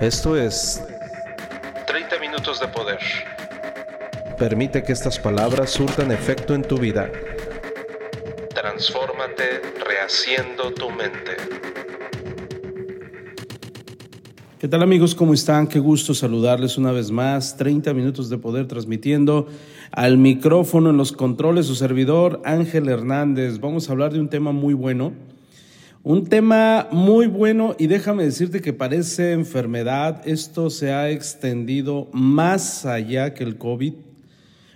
Esto es 30 minutos de poder. Permite que estas palabras surtan efecto en tu vida. Transfórmate rehaciendo tu mente. ¿Qué tal amigos? ¿Cómo están? Qué gusto saludarles una vez más. 30 minutos de poder transmitiendo al micrófono en los controles su servidor Ángel Hernández. Vamos a hablar de un tema muy bueno. Un tema muy bueno y déjame decirte que parece enfermedad. Esto se ha extendido más allá que el COVID,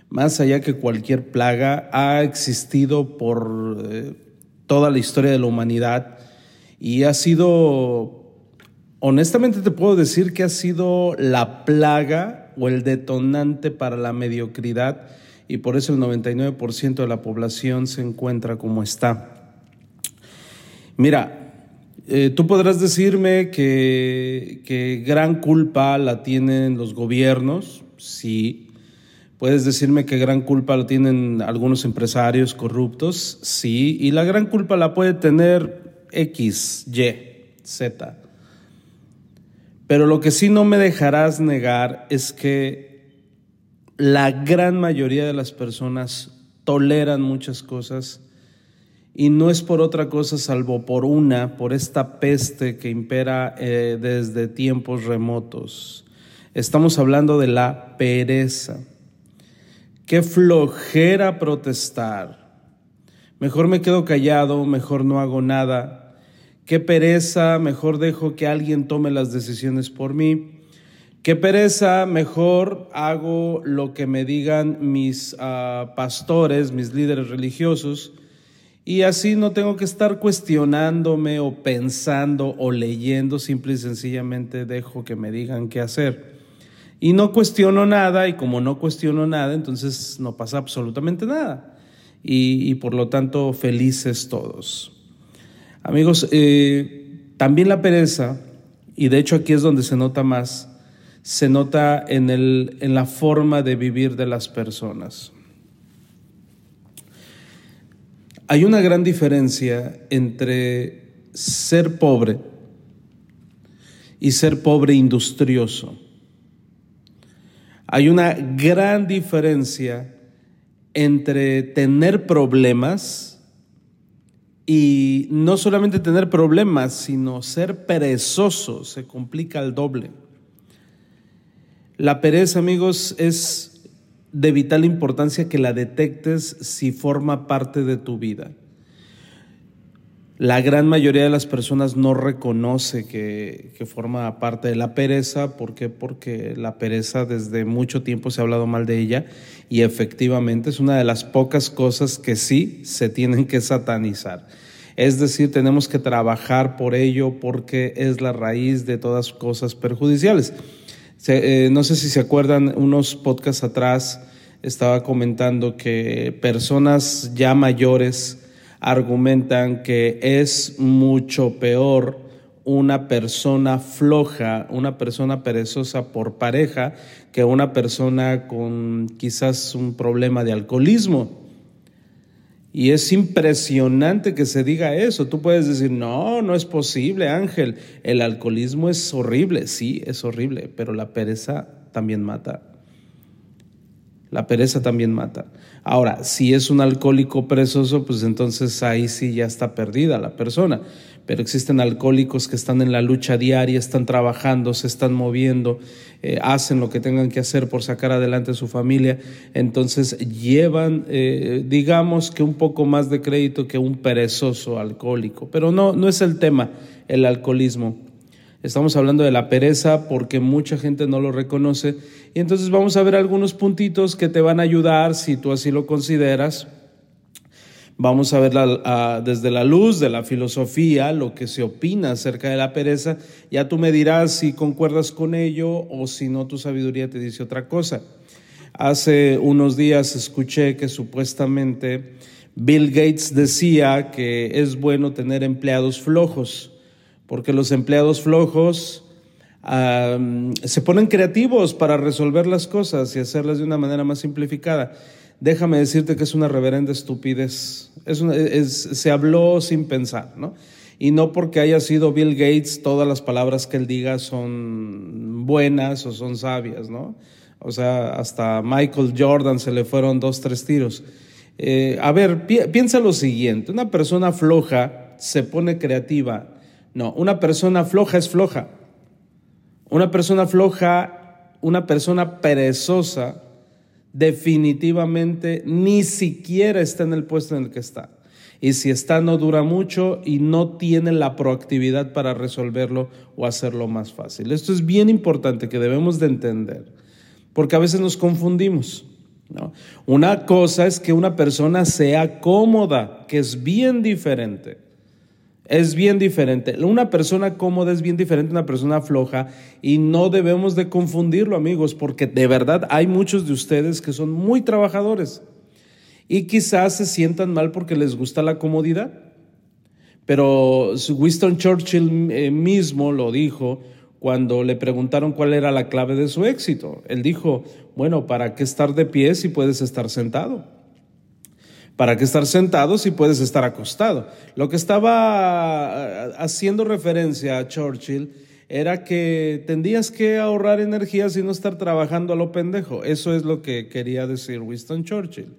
más allá que cualquier plaga. Ha existido por eh, toda la historia de la humanidad y ha sido Honestamente te puedo decir que ha sido la plaga o el detonante para la mediocridad y por eso el 99% de la población se encuentra como está. Mira, eh, tú podrás decirme que, que gran culpa la tienen los gobiernos, sí. Puedes decirme que gran culpa la tienen algunos empresarios corruptos, sí. Y la gran culpa la puede tener X, Y, Z. Pero lo que sí no me dejarás negar es que la gran mayoría de las personas toleran muchas cosas y no es por otra cosa salvo por una, por esta peste que impera eh, desde tiempos remotos. Estamos hablando de la pereza. Qué flojera protestar. Mejor me quedo callado, mejor no hago nada Qué pereza, mejor dejo que alguien tome las decisiones por mí. Qué pereza, mejor hago lo que me digan mis uh, pastores, mis líderes religiosos, y así no tengo que estar cuestionándome o pensando o leyendo, simple y sencillamente dejo que me digan qué hacer. Y no cuestiono nada, y como no cuestiono nada, entonces no pasa absolutamente nada. Y, y por lo tanto, felices todos. Amigos, eh, también la pereza, y de hecho aquí es donde se nota más, se nota en, el, en la forma de vivir de las personas. Hay una gran diferencia entre ser pobre y ser pobre industrioso. Hay una gran diferencia entre tener problemas y no solamente tener problemas, sino ser perezoso se complica al doble. La pereza, amigos, es de vital importancia que la detectes si forma parte de tu vida. La gran mayoría de las personas no reconoce que, forma parte de la pereza. ¿Por qué? Porque la pereza desde mucho tiempo se ha hablado mal de ella y efectivamente es una de las pocas cosas que sí se tienen que satanizar. Es decir, tenemos que trabajar por ello porque es la raíz de todas cosas perjudiciales. Eh, no sé si se acuerdan, unos podcasts atrás estaba comentando que personas ya mayores argumentan que es mucho peor una persona floja, una persona perezosa por pareja, que una persona con quizás un problema de alcoholismo. Y es impresionante que se diga eso. Tú puedes decir, no, no es posible, Ángel. El alcoholismo es horrible. Sí, es horrible, pero la pereza también mata. La pereza también mata. Ahora, si es un alcohólico perezoso, pues entonces ahí sí ya está perdida la persona. Pero existen alcohólicos que están en la lucha diaria, están trabajando, se están moviendo, eh, hacen lo que tengan que hacer por sacar adelante a su familia. Entonces llevan, eh, digamos que un poco más de crédito que un perezoso alcohólico. Pero no, no es el tema, el alcoholismo. Estamos hablando de la pereza porque mucha gente no lo reconoce. Y entonces vamos a ver algunos puntitos que te van a ayudar si tú así lo consideras. Vamos a ver desde la luz de la filosofía lo que se opina acerca de la pereza. Ya tú me dirás si concuerdas con ello o si no, tu sabiduría te dice otra cosa. Hace unos días escuché que supuestamente Bill Gates decía que es bueno tener empleados flojos porque los empleados flojos se ponen creativos para resolver las cosas y hacerlas de una manera más simplificada. Déjame decirte que es una reverenda estupidez. Es se habló sin pensar, ¿no? Y no porque haya sido Bill Gates, todas las palabras que él diga son buenas o son sabias, ¿no? O sea, hasta Michael Jordan se le fueron dos, tres tiros. Eh, a ver, piensa lo siguiente, una persona floja se pone creativa. No, una persona floja es floja. Una persona floja, una persona perezosa, definitivamente ni siquiera está en el puesto en el que está. Y si está, no dura mucho y no tiene la proactividad para resolverlo o hacerlo más fácil. Esto es bien importante que debemos de entender, porque a veces nos confundimos. Una cosa es que una persona sea cómoda, que es bien diferente. Es bien diferente. Una persona cómoda es bien diferente a una persona floja y no debemos de confundirlo, amigos, porque de verdad hay muchos de ustedes que son muy trabajadores y quizás se sientan mal porque les gusta la comodidad. Pero Winston Churchill eh, mismo lo dijo cuando le preguntaron cuál era la clave de su éxito. Él dijo, bueno, ¿para qué estar de pie si puedes estar sentado? ¿Para qué estar sentado si puedes estar acostado? Lo que estaba eh, haciendo referencia a Churchill era que tendrías que ahorrar energías y no estar trabajando a lo pendejo. Eso es lo que quería decir Winston Churchill.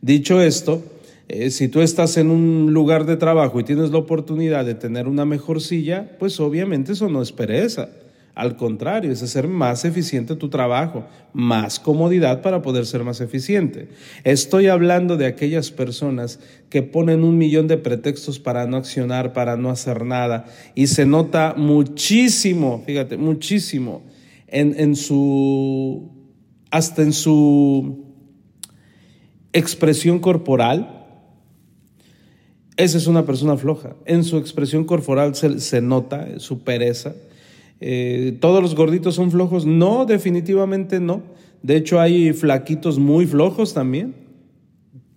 Dicho esto, eh, si tú estás en un lugar de trabajo y tienes la oportunidad de tener una mejor silla, pues obviamente eso no es pereza. Al contrario, es hacer más eficiente tu trabajo, más comodidad para poder ser más eficiente. Estoy hablando de aquellas personas que ponen un millón de pretextos para no accionar, para no hacer nada, y se nota muchísimo, fíjate, muchísimo, en, en su, hasta en su expresión corporal, esa es una persona floja. En su expresión corporal se, nota su pereza. Eh, ¿Todos los gorditos son flojos? No, definitivamente no. De hecho, hay flaquitos muy flojos también.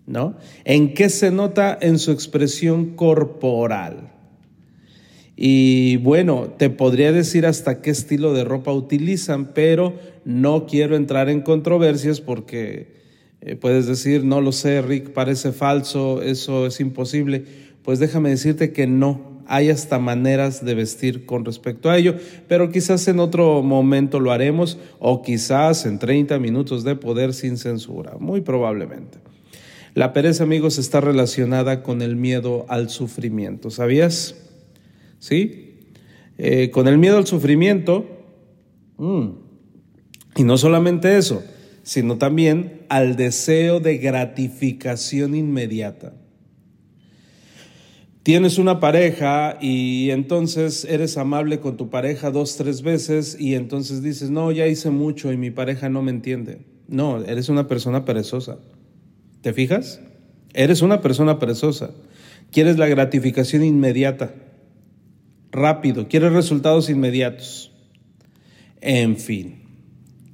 ¿No? ¿En qué se nota? En su expresión corporal. Y bueno, te podría decir hasta qué estilo de ropa utilizan, pero no quiero entrar en controversias porque eh, puedes decir, no lo sé, Rick, parece falso, eso es imposible. Pues déjame decirte que no, hay hasta maneras de vestir con respecto a ello, pero quizás en otro momento lo haremos o quizás en 30 minutos de poder sin censura, muy probablemente. La pereza, amigos, está relacionada con el miedo al sufrimiento, ¿sabías? ¿Sí? Eh, con el miedo al sufrimiento, mm, y no solamente eso, sino también al deseo de gratificación inmediata. Tienes una pareja y entonces eres amable con tu pareja dos, tres veces y entonces dices, no, ya hice mucho y mi pareja no me entiende. No, eres una persona perezosa. ¿Te fijas? Eres una persona perezosa. Quieres la gratificación inmediata, rápido, quieres resultados inmediatos. En fin.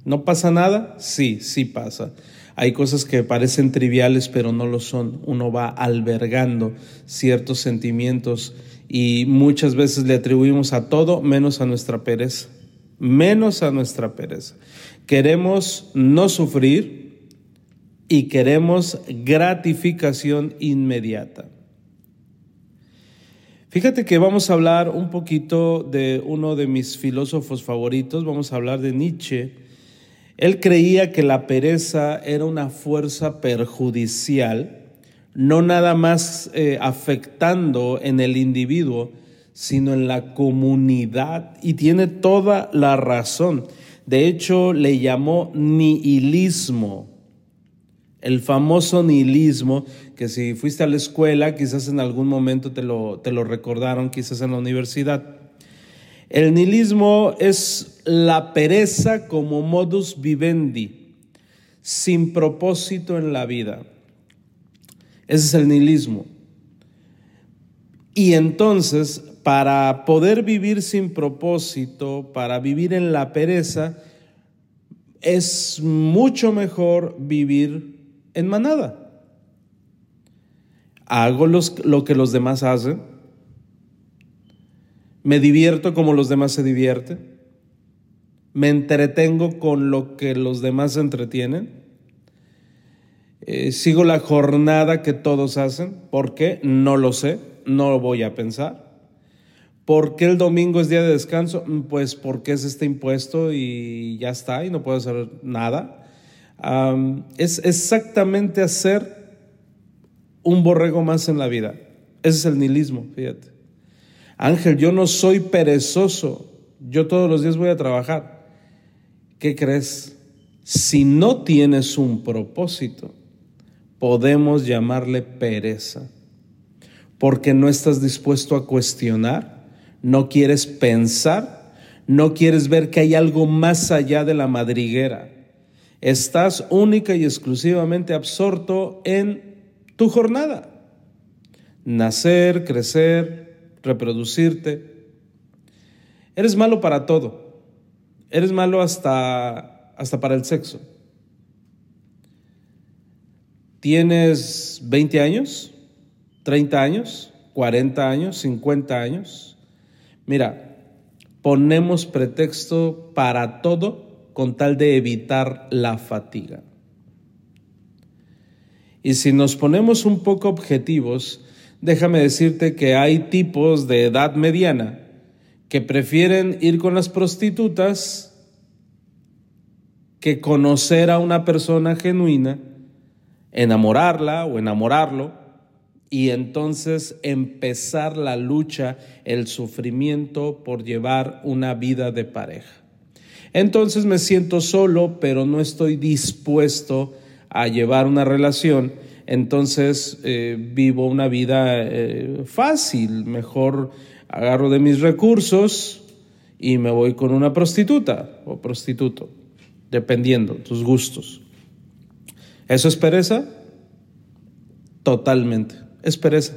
¿No pasa nada? Sí, sí pasa. Hay cosas que parecen triviales, pero no lo son. Uno va albergando ciertos sentimientos y muchas veces le atribuimos a todo menos a nuestra pereza. Menos a nuestra pereza. Queremos no sufrir y queremos gratificación inmediata. Fíjate que vamos a hablar un poquito de uno de mis filósofos favoritos, vamos a hablar de Nietzsche él creía que la pereza era una fuerza perjudicial, no nada más eh, afectando en el individuo, sino en la comunidad. Y tiene toda la razón. De hecho, le llamó nihilismo. El famoso nihilismo, que si fuiste a la escuela, quizás en algún momento te lo, te lo recordaron, quizás en la universidad. El nihilismo es la pereza como modus vivendi, sin propósito en la vida. Ese es el nihilismo. Y entonces, para poder vivir sin propósito, para vivir en la pereza, es mucho mejor vivir en manada. Hago lo que los demás hacen me divierto como los demás se divierten, me entretengo con lo que los demás entretienen, eh, sigo la jornada que todos hacen, ¿por qué? No lo sé, no lo voy a pensar. ¿Por qué el domingo es día de descanso? Mm, pues porque es este impuesto y ya está, y no puedo hacer nada. es exactamente hacer un borrego más en la vida. Ese es el nihilismo, fíjate. Ángel, yo no soy perezoso, yo todos los días voy a trabajar. ¿Qué crees? Si no tienes un propósito, podemos llamarle pereza, porque no estás dispuesto a cuestionar, no quieres pensar, no quieres ver que hay algo más allá de la madriguera. Estás única y exclusivamente absorto en tu jornada. Nacer, crecer, reproducirte. Eres malo para todo. Eres malo hasta, hasta para el sexo. ¿Tienes 20 años? ¿30 años? ¿40 años? ¿50 años? Mira, ponemos pretexto para todo con tal de evitar la fatiga. Y si nos ponemos un poco objetivos, déjame decirte que hay tipos de edad mediana que prefieren ir con las prostitutas que conocer a una persona genuina enamorarla o enamorarlo y entonces empezar la lucha, el sufrimiento por llevar una vida de pareja. Entonces me siento solo, pero no estoy dispuesto a llevar una relación, entonces eh, vivo una vida eh, fácil, mejor agarro de mis recursos y me voy con una prostituta o prostituto, dependiendo tus gustos. ¿Eso es pereza? Totalmente, es pereza.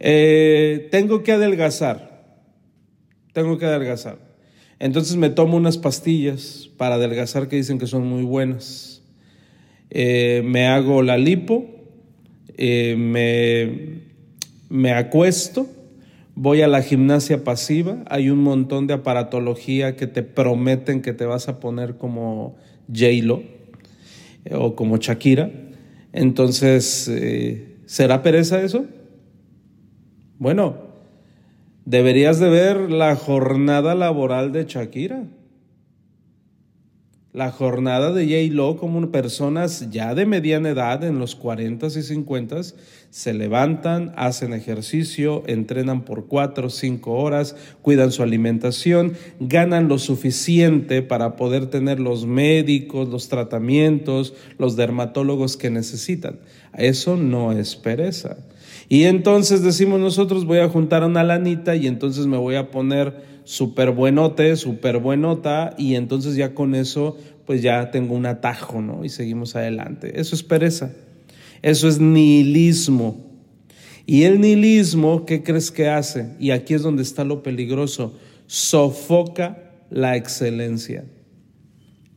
Eh, tengo que adelgazar, tengo que adelgazar. Entonces me tomo unas pastillas para adelgazar que dicen que son muy buenas. Eh, me hago la lipo, eh, me, me acuesto, voy a la gimnasia pasiva, hay un montón de aparatología que te prometen que te vas a poner como J-Lo o como Shakira. Entonces, eh, ¿será pereza eso? Bueno, deberías de ver la jornada laboral de Shakira la jornada de J-Lo como personas ya de mediana edad, en los 40 y 50, se levantan, hacen ejercicio, entrenan por 4 o 5 horas, cuidan su alimentación, ganan lo suficiente para poder tener los médicos, los tratamientos, los dermatólogos que necesitan. Eso no es pereza. Y entonces decimos nosotros voy a juntar una lanita y entonces me voy a poner súper buenote, súper buenota, y entonces ya con eso, pues ya tengo un atajo, ¿no? Y seguimos adelante. Eso es pereza. Eso es nihilismo. Y el nihilismo, ¿qué crees que hace? Y aquí es donde está lo peligroso. Sofoca la excelencia.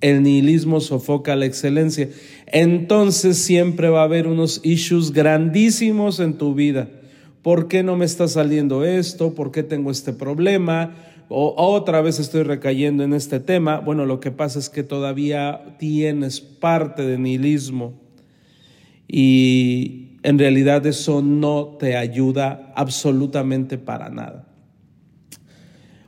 El nihilismo sofoca la excelencia. Entonces siempre va a haber unos issues grandísimos en tu vida. ¿Por qué no me está saliendo esto? ¿Por qué tengo este problema? O otra vez estoy recayendo en este tema, bueno, lo que pasa es que todavía tienes parte de nihilismo y en realidad eso no te ayuda absolutamente para nada.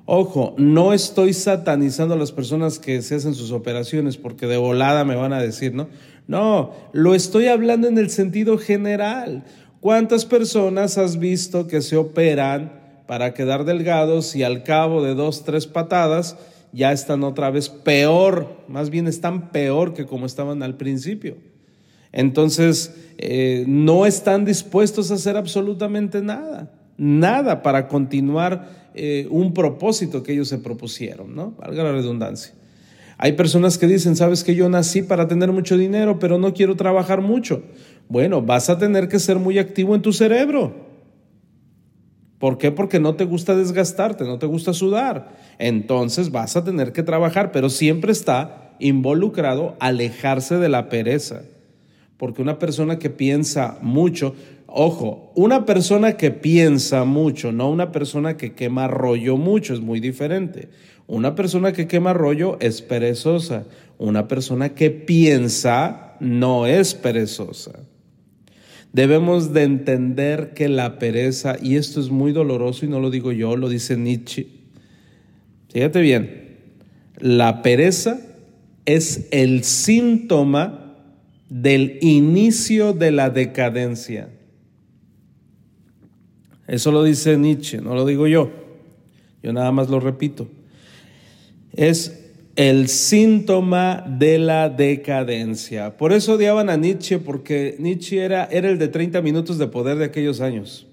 Ojo, no estoy satanizando a las personas que se hacen sus operaciones porque de volada me van a decir, ¿no? No, lo estoy hablando en el sentido general. ¿Cuántas personas has visto que se operan para quedar delgados y al cabo de dos, tres patadas ya están otra vez peor, más bien están peor que como estaban al principio. Entonces, eh, no están dispuestos a hacer absolutamente nada, nada para continuar eh, un propósito que ellos se propusieron, ¿no? Valga la redundancia. Hay personas que dicen, sabes que yo nací para tener mucho dinero, pero no quiero trabajar mucho. Bueno, vas a tener que ser muy activo en tu cerebro. ¿Por qué? Porque no te gusta desgastarte, no te gusta sudar. Entonces vas a tener que trabajar, pero siempre está involucrado alejarse de la pereza. Porque una persona que piensa mucho, ojo, una persona que piensa mucho, no una persona que quema rollo mucho, es muy diferente. Una persona que quema rollo es perezosa. Una persona que piensa no es perezosa. Debemos de entender que la pereza, y esto es muy doloroso y no lo digo yo, lo dice Nietzsche. Fíjate bien, la pereza es el síntoma del inicio de la decadencia. Eso lo dice Nietzsche, no lo digo yo. Yo nada más lo repito. Es el síntoma de la decadencia. Por eso odiaban a Nietzsche, porque Nietzsche era, era el de 30 minutos de poder de aquellos años.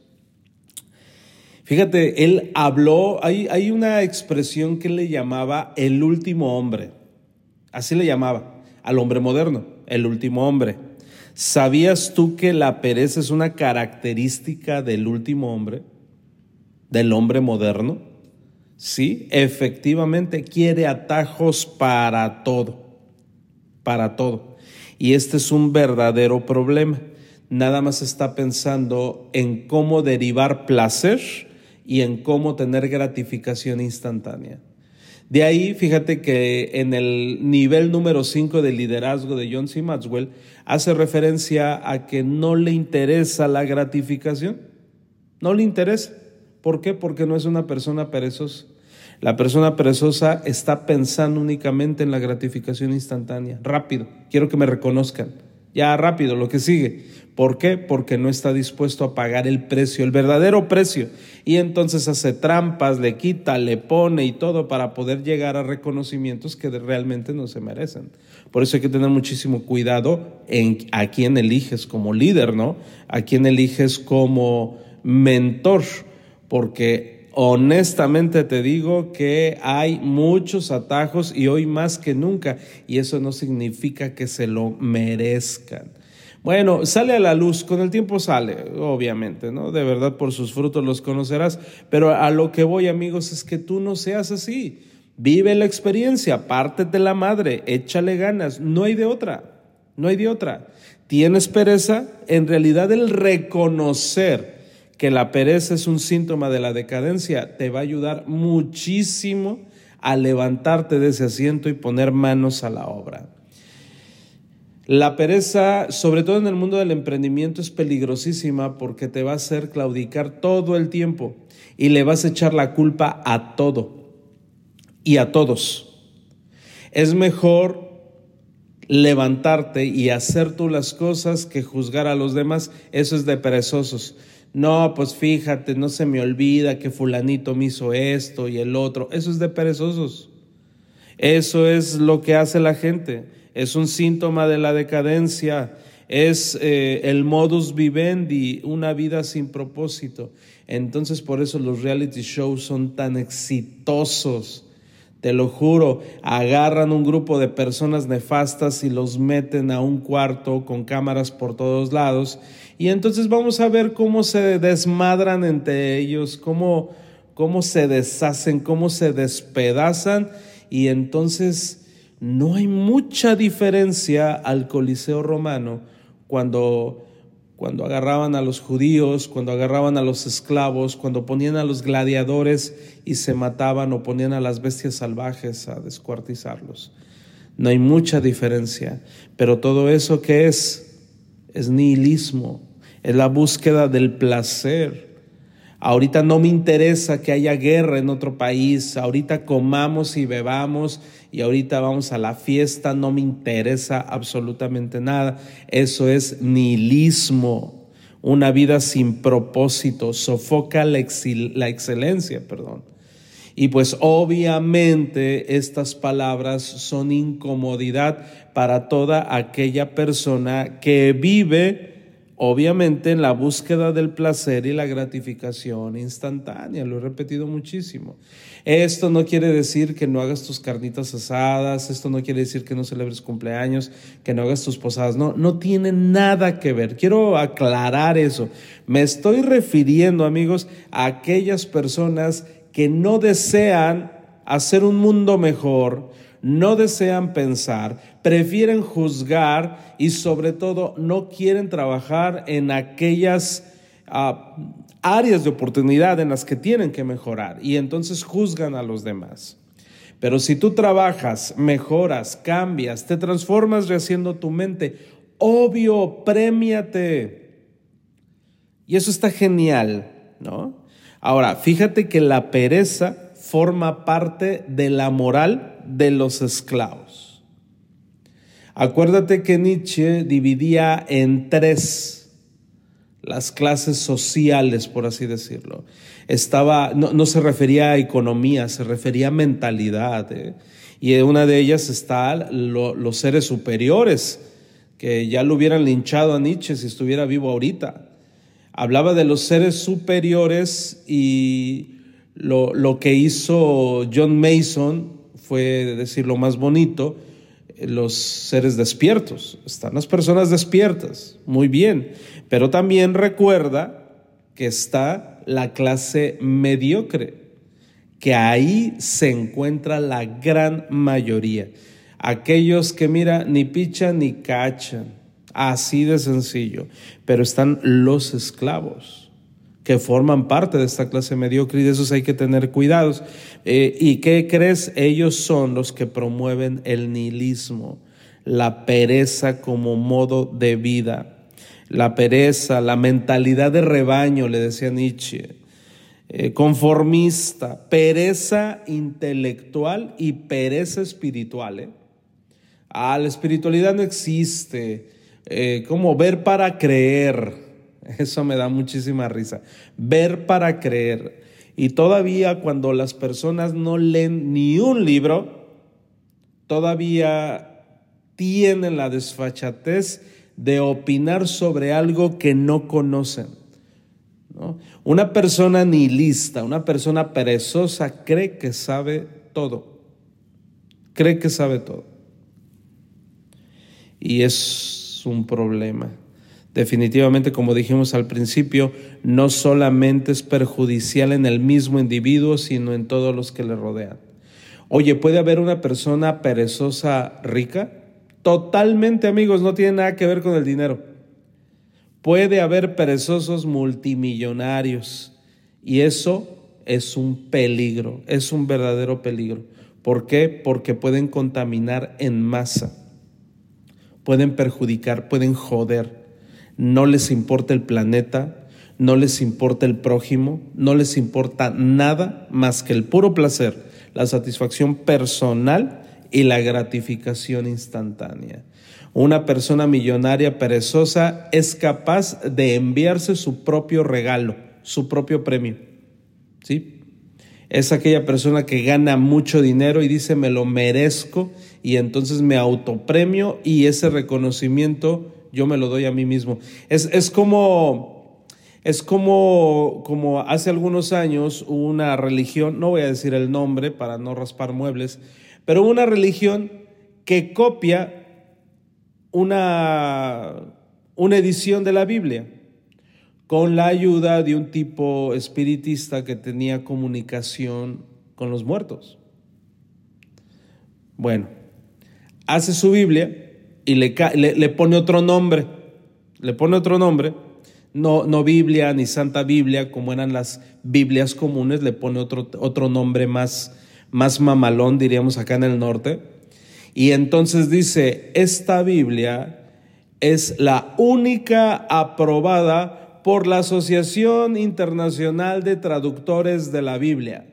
Fíjate, él habló, hay, hay una expresión que le llamaba el último hombre. Así le llamaba al hombre moderno, el último hombre. ¿Sabías tú que la pereza es una característica del último hombre, del hombre moderno? Sí, efectivamente quiere atajos para todo, para todo. Y este es un verdadero problema. Nada más está pensando en cómo derivar placer y en cómo tener gratificación instantánea. De ahí, fíjate que en el nivel número 5 del liderazgo de John C. Maxwell hace referencia a que no le interesa la gratificación. No le interesa. ¿Por qué? Porque no es una persona perezosa. La persona perezosa está pensando únicamente en la gratificación instantánea. Rápido, quiero que me reconozcan. Ya rápido, lo que sigue. ¿Por qué? Porque no está dispuesto a pagar el precio, el verdadero precio. Y entonces hace trampas, le quita, le pone y todo para poder llegar a reconocimientos que realmente no se merecen. Por eso hay que tener muchísimo cuidado en a quién eliges como líder, ¿no? A quién eliges como mentor porque honestamente te digo que hay muchos atajos y hoy más que nunca, y eso no significa que se lo merezcan. Bueno, sale a la luz, con el tiempo sale, obviamente, ¿no? De verdad por sus frutos los conocerás, pero a lo que voy amigos es que tú no seas así. Vive la experiencia, pártete la madre, échale ganas, no hay de otra, no hay de otra. ¿Tienes pereza? En realidad el reconocer que la pereza es un síntoma de la decadencia, te va a ayudar muchísimo a levantarte de ese asiento y poner manos a la obra. La pereza, sobre todo en el mundo del emprendimiento, es peligrosísima porque te va a hacer claudicar todo el tiempo y le vas a echar la culpa a todo y a todos. Es mejor levantarte y hacer tú las cosas que juzgar a los demás. Eso es de perezosos. No, pues fíjate, no se me olvida que fulanito me hizo esto y el otro. Eso es de perezosos. Eso es lo que hace la gente. Es un síntoma de la decadencia. Es eh, el modus vivendi, una vida sin propósito. Entonces por eso los reality shows son tan exitosos. Te lo juro, agarran un grupo de personas nefastas y los meten a un cuarto con cámaras por todos lados y entonces vamos a ver cómo se desmadran entre ellos, cómo, cómo se deshacen, cómo se despedazan. Y entonces no hay mucha diferencia al Coliseo romano cuando, cuando agarraban a los judíos, cuando agarraban a los esclavos, cuando ponían a los gladiadores y se mataban o ponían a las bestias salvajes a descuartizarlos. No hay mucha diferencia, pero todo eso que es es nihilismo, es la búsqueda del placer. Ahorita no me interesa que haya guerra en otro país, ahorita comamos y bebamos y ahorita vamos a la fiesta, no me interesa absolutamente nada. Eso es nihilismo, una vida sin propósito, sofoca la, la excelencia, perdón. Y pues obviamente estas palabras son incomodidad para toda aquella persona que vive obviamente en la búsqueda del placer y la gratificación instantánea, lo he repetido muchísimo. Esto no quiere decir que no hagas tus carnitas asadas, esto no quiere decir que no celebres cumpleaños, que no hagas tus posadas, no, no tiene nada que ver. Quiero aclarar eso. Me estoy refiriendo, amigos, a aquellas personas que no desean hacer un mundo mejor, no desean pensar, prefieren juzgar y sobre todo no quieren trabajar en aquellas ah, áreas de oportunidad en las que tienen que mejorar y entonces juzgan a los demás. Pero si tú trabajas, mejoras, cambias, te transformas rehaciendo tu mente, obvio, premiate. Y eso está genial, ¿no? Ahora, fíjate que la pereza forma parte de la moral de los esclavos. Acuérdate que Nietzsche dividía en tres las clases sociales, por así decirlo. Estaba, no, se refería a economía, se refería a mentalidad. ¿eh? Y una de ellas está los seres superiores, que ya lo hubieran linchado a Nietzsche si estuviera vivo ahorita. Hablaba de los seres superiores y lo, lo que hizo John Mason fue decir lo más bonito, los seres despiertos. Están las personas despiertas, muy bien, pero también recuerda que está la clase mediocre, que ahí se encuentra la gran mayoría. Aquellos que, mira, ni pichan ni cachan, así de sencillo, pero están los esclavos que forman parte de esta clase mediocre y de esos hay que tener cuidados. Eh, ¿Y qué crees? Ellos son los que promueven el nihilismo, la pereza como modo de vida, la pereza, la mentalidad de rebaño, le decía Nietzsche, eh, conformista, pereza intelectual y pereza espiritual. ¿eh? Ah, la espiritualidad no existe. como ver para creer Eso me da muchísima risa. Ver para creer. Y todavía cuando las personas no leen ni un libro, todavía tienen la desfachatez de opinar sobre algo que no conocen. Una persona nihilista, una persona perezosa cree que sabe todo. Cree que sabe todo. Y es un problema definitivamente, como dijimos al principio, no solamente es perjudicial en el mismo individuo, sino en todos los que le rodean. Oye, ¿puede haber una persona perezosa rica? Totalmente, amigos, no tiene nada que ver con el dinero. Puede haber perezosos multimillonarios y eso es un peligro, es un verdadero peligro. ¿Por qué? Porque pueden contaminar en masa, pueden perjudicar, pueden joder no les importa el planeta, no les importa el prójimo, no les importa nada más que el puro placer, la satisfacción personal y la gratificación instantánea. Una persona millonaria perezosa es capaz de enviarse su propio regalo, su propio premio. ¿Sí? Es aquella persona que gana mucho dinero y dice me lo merezco y entonces me autopremio y ese reconocimiento yo me lo doy a mí mismo. Es, como, es como, como hace algunos años una religión, no voy a decir el nombre para no raspar muebles, pero una religión que copia una, una edición de la Biblia con la ayuda de un tipo espiritista que tenía comunicación con los muertos. Bueno, hace su Biblia y le, le, pone otro nombre, le pone otro nombre, no, no Biblia ni Santa Biblia como eran las Biblias comunes, le pone otro, otro nombre más, más mamalón, diríamos acá en el norte. Y entonces dice, esta Biblia es la única aprobada por la Asociación Internacional de Traductores de la Biblia.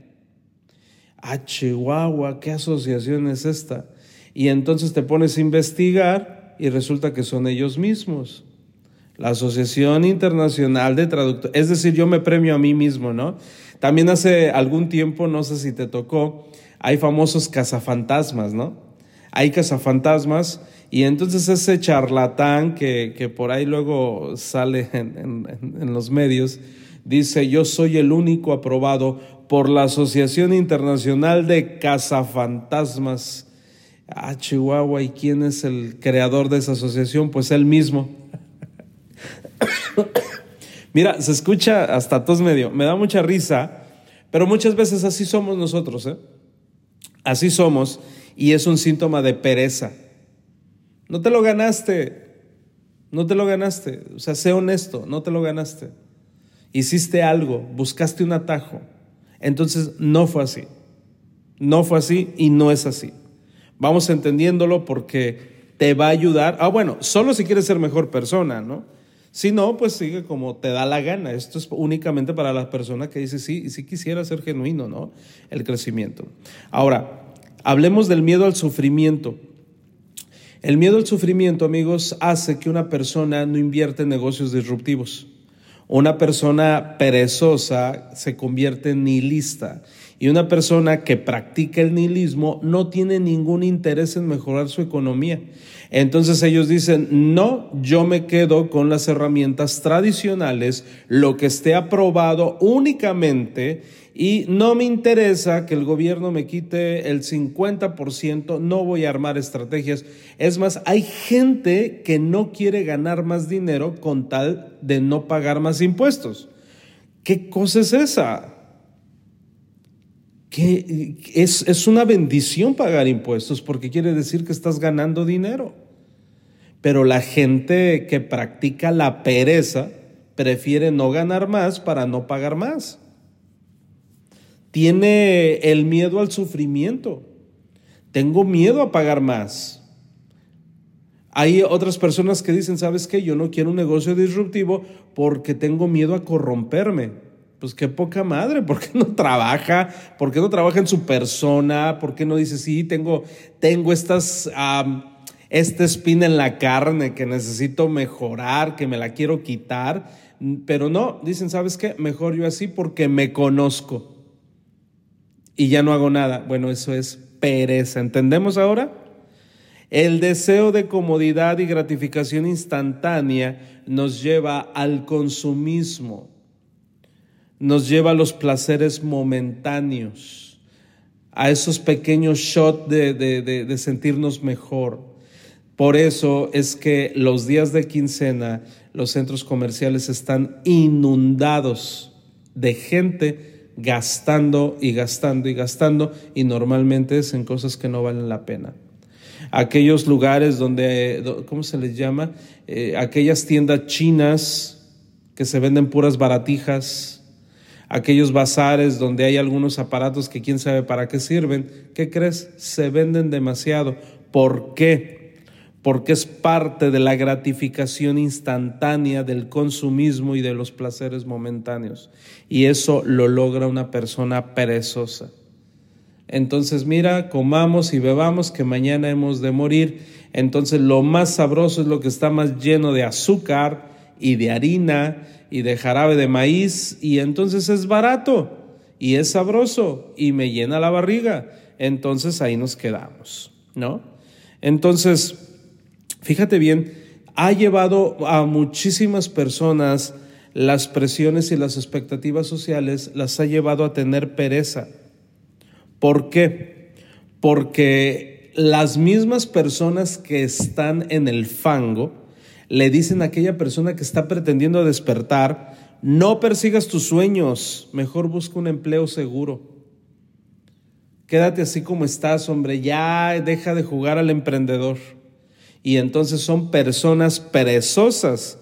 Ah, Chihuahua, ¿qué asociación es esta? Y entonces te pones a investigar y resulta que son ellos mismos. La Asociación Internacional de Traductores. Es decir, yo me premio a mí mismo, ¿no? También hace algún tiempo, no sé si te tocó, hay famosos cazafantasmas, ¿no? Hay cazafantasmas y entonces ese charlatán que, que por ahí luego sale en, en los medios, dice, yo soy el único aprobado por la Asociación Internacional de Cazafantasmas Ah, Chihuahua, ¿y quién es el creador de esa asociación? Pues él mismo. Mira, se escucha hasta tos medio, me da mucha risa, pero muchas veces así somos nosotros, ¿eh? Así somos y es un síntoma de pereza. No te lo ganaste, no te lo ganaste, o sea, sé honesto, no te lo ganaste. Hiciste algo, buscaste un atajo, entonces no fue así, no fue así y no es así. Vamos entendiéndolo porque te va a ayudar. Ah, bueno, solo si quieres ser mejor persona, ¿no? Si no, pues sigue como te da la gana. Esto es únicamente para la persona que dice, sí, sí quisiera ser genuino, ¿no? El crecimiento. Ahora, hablemos del miedo al sufrimiento. El miedo al sufrimiento, amigos, hace que una persona no invierta en negocios disruptivos. Una persona perezosa se convierte en nihilista y una persona que practica el nihilismo no tiene ningún interés en mejorar su economía. Entonces ellos dicen, no, yo me quedo con las herramientas tradicionales, lo que esté aprobado únicamente y no me interesa que el gobierno me quite el 50%, no voy a armar estrategias. Es más, hay gente que no quiere ganar más dinero con tal de no pagar más impuestos. ¿Qué cosa es esa? Es, es una bendición pagar impuestos porque quiere decir que estás ganando dinero. Pero la gente que practica la pereza prefiere no ganar más para no pagar más. Tiene el miedo al sufrimiento. Tengo miedo a pagar más. Hay otras personas que dicen, ¿sabes qué? Yo no quiero un negocio disruptivo porque tengo miedo a corromperme. Pues qué poca madre, ¿por qué no trabaja? ¿Por qué no trabaja en su persona? ¿Por qué no dice, sí, tengo, tengo estas, esta espina en la carne que necesito mejorar, que me la quiero quitar? Pero no, dicen, ¿sabes qué? Mejor yo así porque me conozco y ya no hago nada. Bueno, eso es pereza. ¿Entendemos ahora? El deseo de comodidad y gratificación instantánea nos lleva al consumismo nos lleva a los placeres momentáneos, a esos pequeños shots de, sentirnos mejor. Por eso es que los días de quincena los centros comerciales están inundados de gente gastando y gastando y gastando y normalmente es en cosas que no valen la pena. Aquellos lugares donde, ¿cómo se les llama? Eh, aquellas tiendas chinas que se venden puras baratijas, aquellos bazares donde hay algunos aparatos que quién sabe para qué sirven, ¿qué crees? Se venden demasiado. ¿Por qué? Porque es parte de la gratificación instantánea del consumismo y de los placeres momentáneos. Y eso lo logra una persona perezosa. Entonces, mira, comamos y bebamos que mañana hemos de morir. Entonces, lo más sabroso es lo que está más lleno de azúcar y de harina y de jarabe de maíz y entonces es barato y es sabroso y me llena la barriga. Entonces ahí nos quedamos, ¿no? Entonces, fíjate bien, ha llevado a muchísimas personas las presiones y las expectativas sociales, las ha llevado a tener pereza. ¿Por qué? Porque las mismas personas que están en el fango, le dicen a aquella persona que está pretendiendo despertar, no persigas tus sueños, mejor busca un empleo seguro. Quédate así como estás, hombre, ya deja de jugar al emprendedor. Y entonces son personas perezosas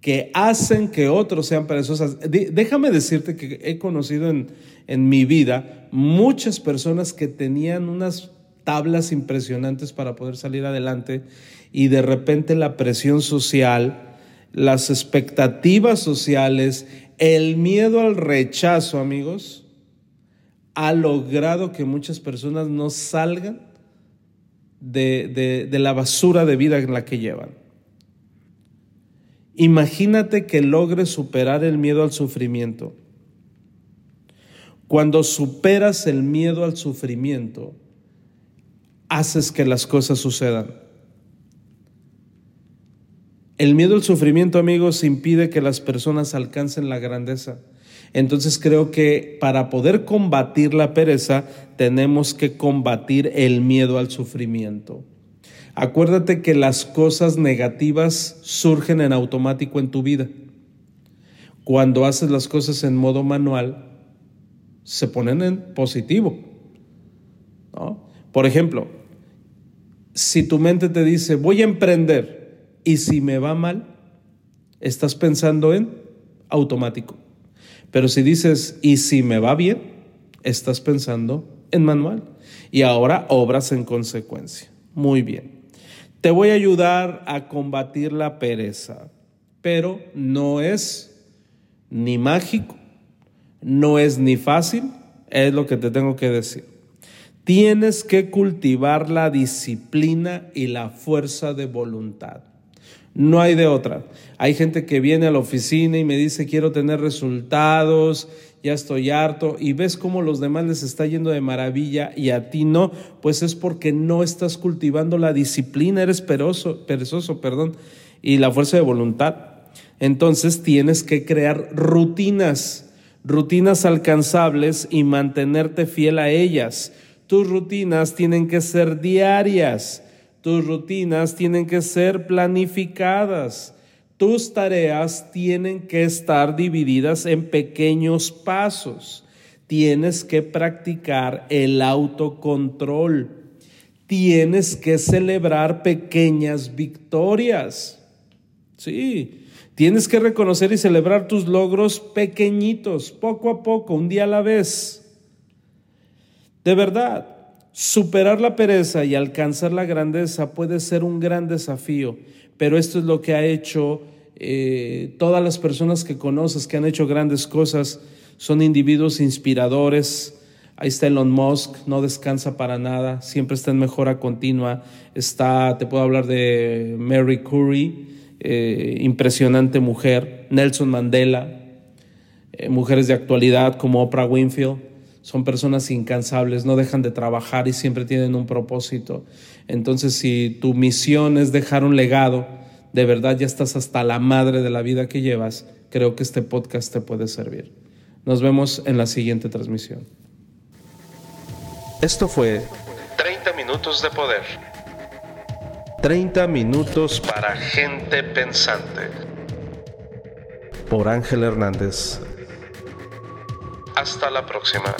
que hacen que otros sean perezosas. Déjame decirte que he conocido en, en mi vida muchas personas que tenían unas tablas impresionantes para poder salir adelante y de repente la presión social, las expectativas sociales, el miedo al rechazo, amigos, ha logrado que muchas personas no salgan de, de, la basura de vida en la que llevan. Imagínate que logres superar el miedo al sufrimiento. Cuando superas el miedo al sufrimiento, haces que las cosas sucedan. El miedo al sufrimiento, amigos, impide que las personas alcancen la grandeza. Entonces creo que para poder combatir la pereza tenemos que combatir el miedo al sufrimiento. Acuérdate que las cosas negativas surgen en automático en tu vida. Cuando haces las cosas en modo manual, se ponen en positivo. Por ejemplo, si tu mente te dice, voy a emprender, y si me va mal, estás pensando en automático. Pero si dices, y si me va bien, estás pensando en manual. Y ahora obras en consecuencia. Muy bien. Te voy a ayudar a combatir la pereza. pero no es ni mágico, no es ni fácil, es lo que te tengo que decir. Tienes que cultivar la disciplina y la fuerza de voluntad. No hay de otra. Hay gente que viene a la oficina y me dice quiero tener resultados, ya estoy harto y ves cómo los demás les está yendo de maravilla y a ti no, pues es porque no estás cultivando la disciplina, eres perezoso, perezoso, perdón, y la fuerza de voluntad. Entonces tienes que crear rutinas, rutinas alcanzables y mantenerte fiel a ellas. Tus rutinas tienen que ser diarias tus rutinas tienen que ser planificadas. Tus tareas tienen que estar divididas en pequeños pasos. Tienes que practicar el autocontrol. Tienes que celebrar pequeñas victorias. Sí, tienes que reconocer y celebrar tus logros pequeñitos, poco a poco, un día a la vez. De verdad, Superar la pereza y alcanzar la grandeza puede ser un gran desafío, pero esto es lo que ha hecho eh, todas las personas que conoces que han hecho grandes cosas. Son individuos inspiradores. Ahí está Elon Musk, no descansa para nada, siempre está en mejora continua. Está, te puedo hablar de Mary Curry, eh, impresionante mujer. Nelson Mandela, eh, mujeres de actualidad como Oprah Winfield son personas incansables, no dejan de trabajar y siempre tienen un propósito. Entonces, si tu misión es dejar un legado, de verdad ya estás hasta la madre de la vida que llevas, creo que este podcast te puede servir. Nos vemos en la siguiente transmisión. Esto fue 30 minutos de poder. 30 minutos Para gente pensante. por Ángel Hernández. Hasta la próxima.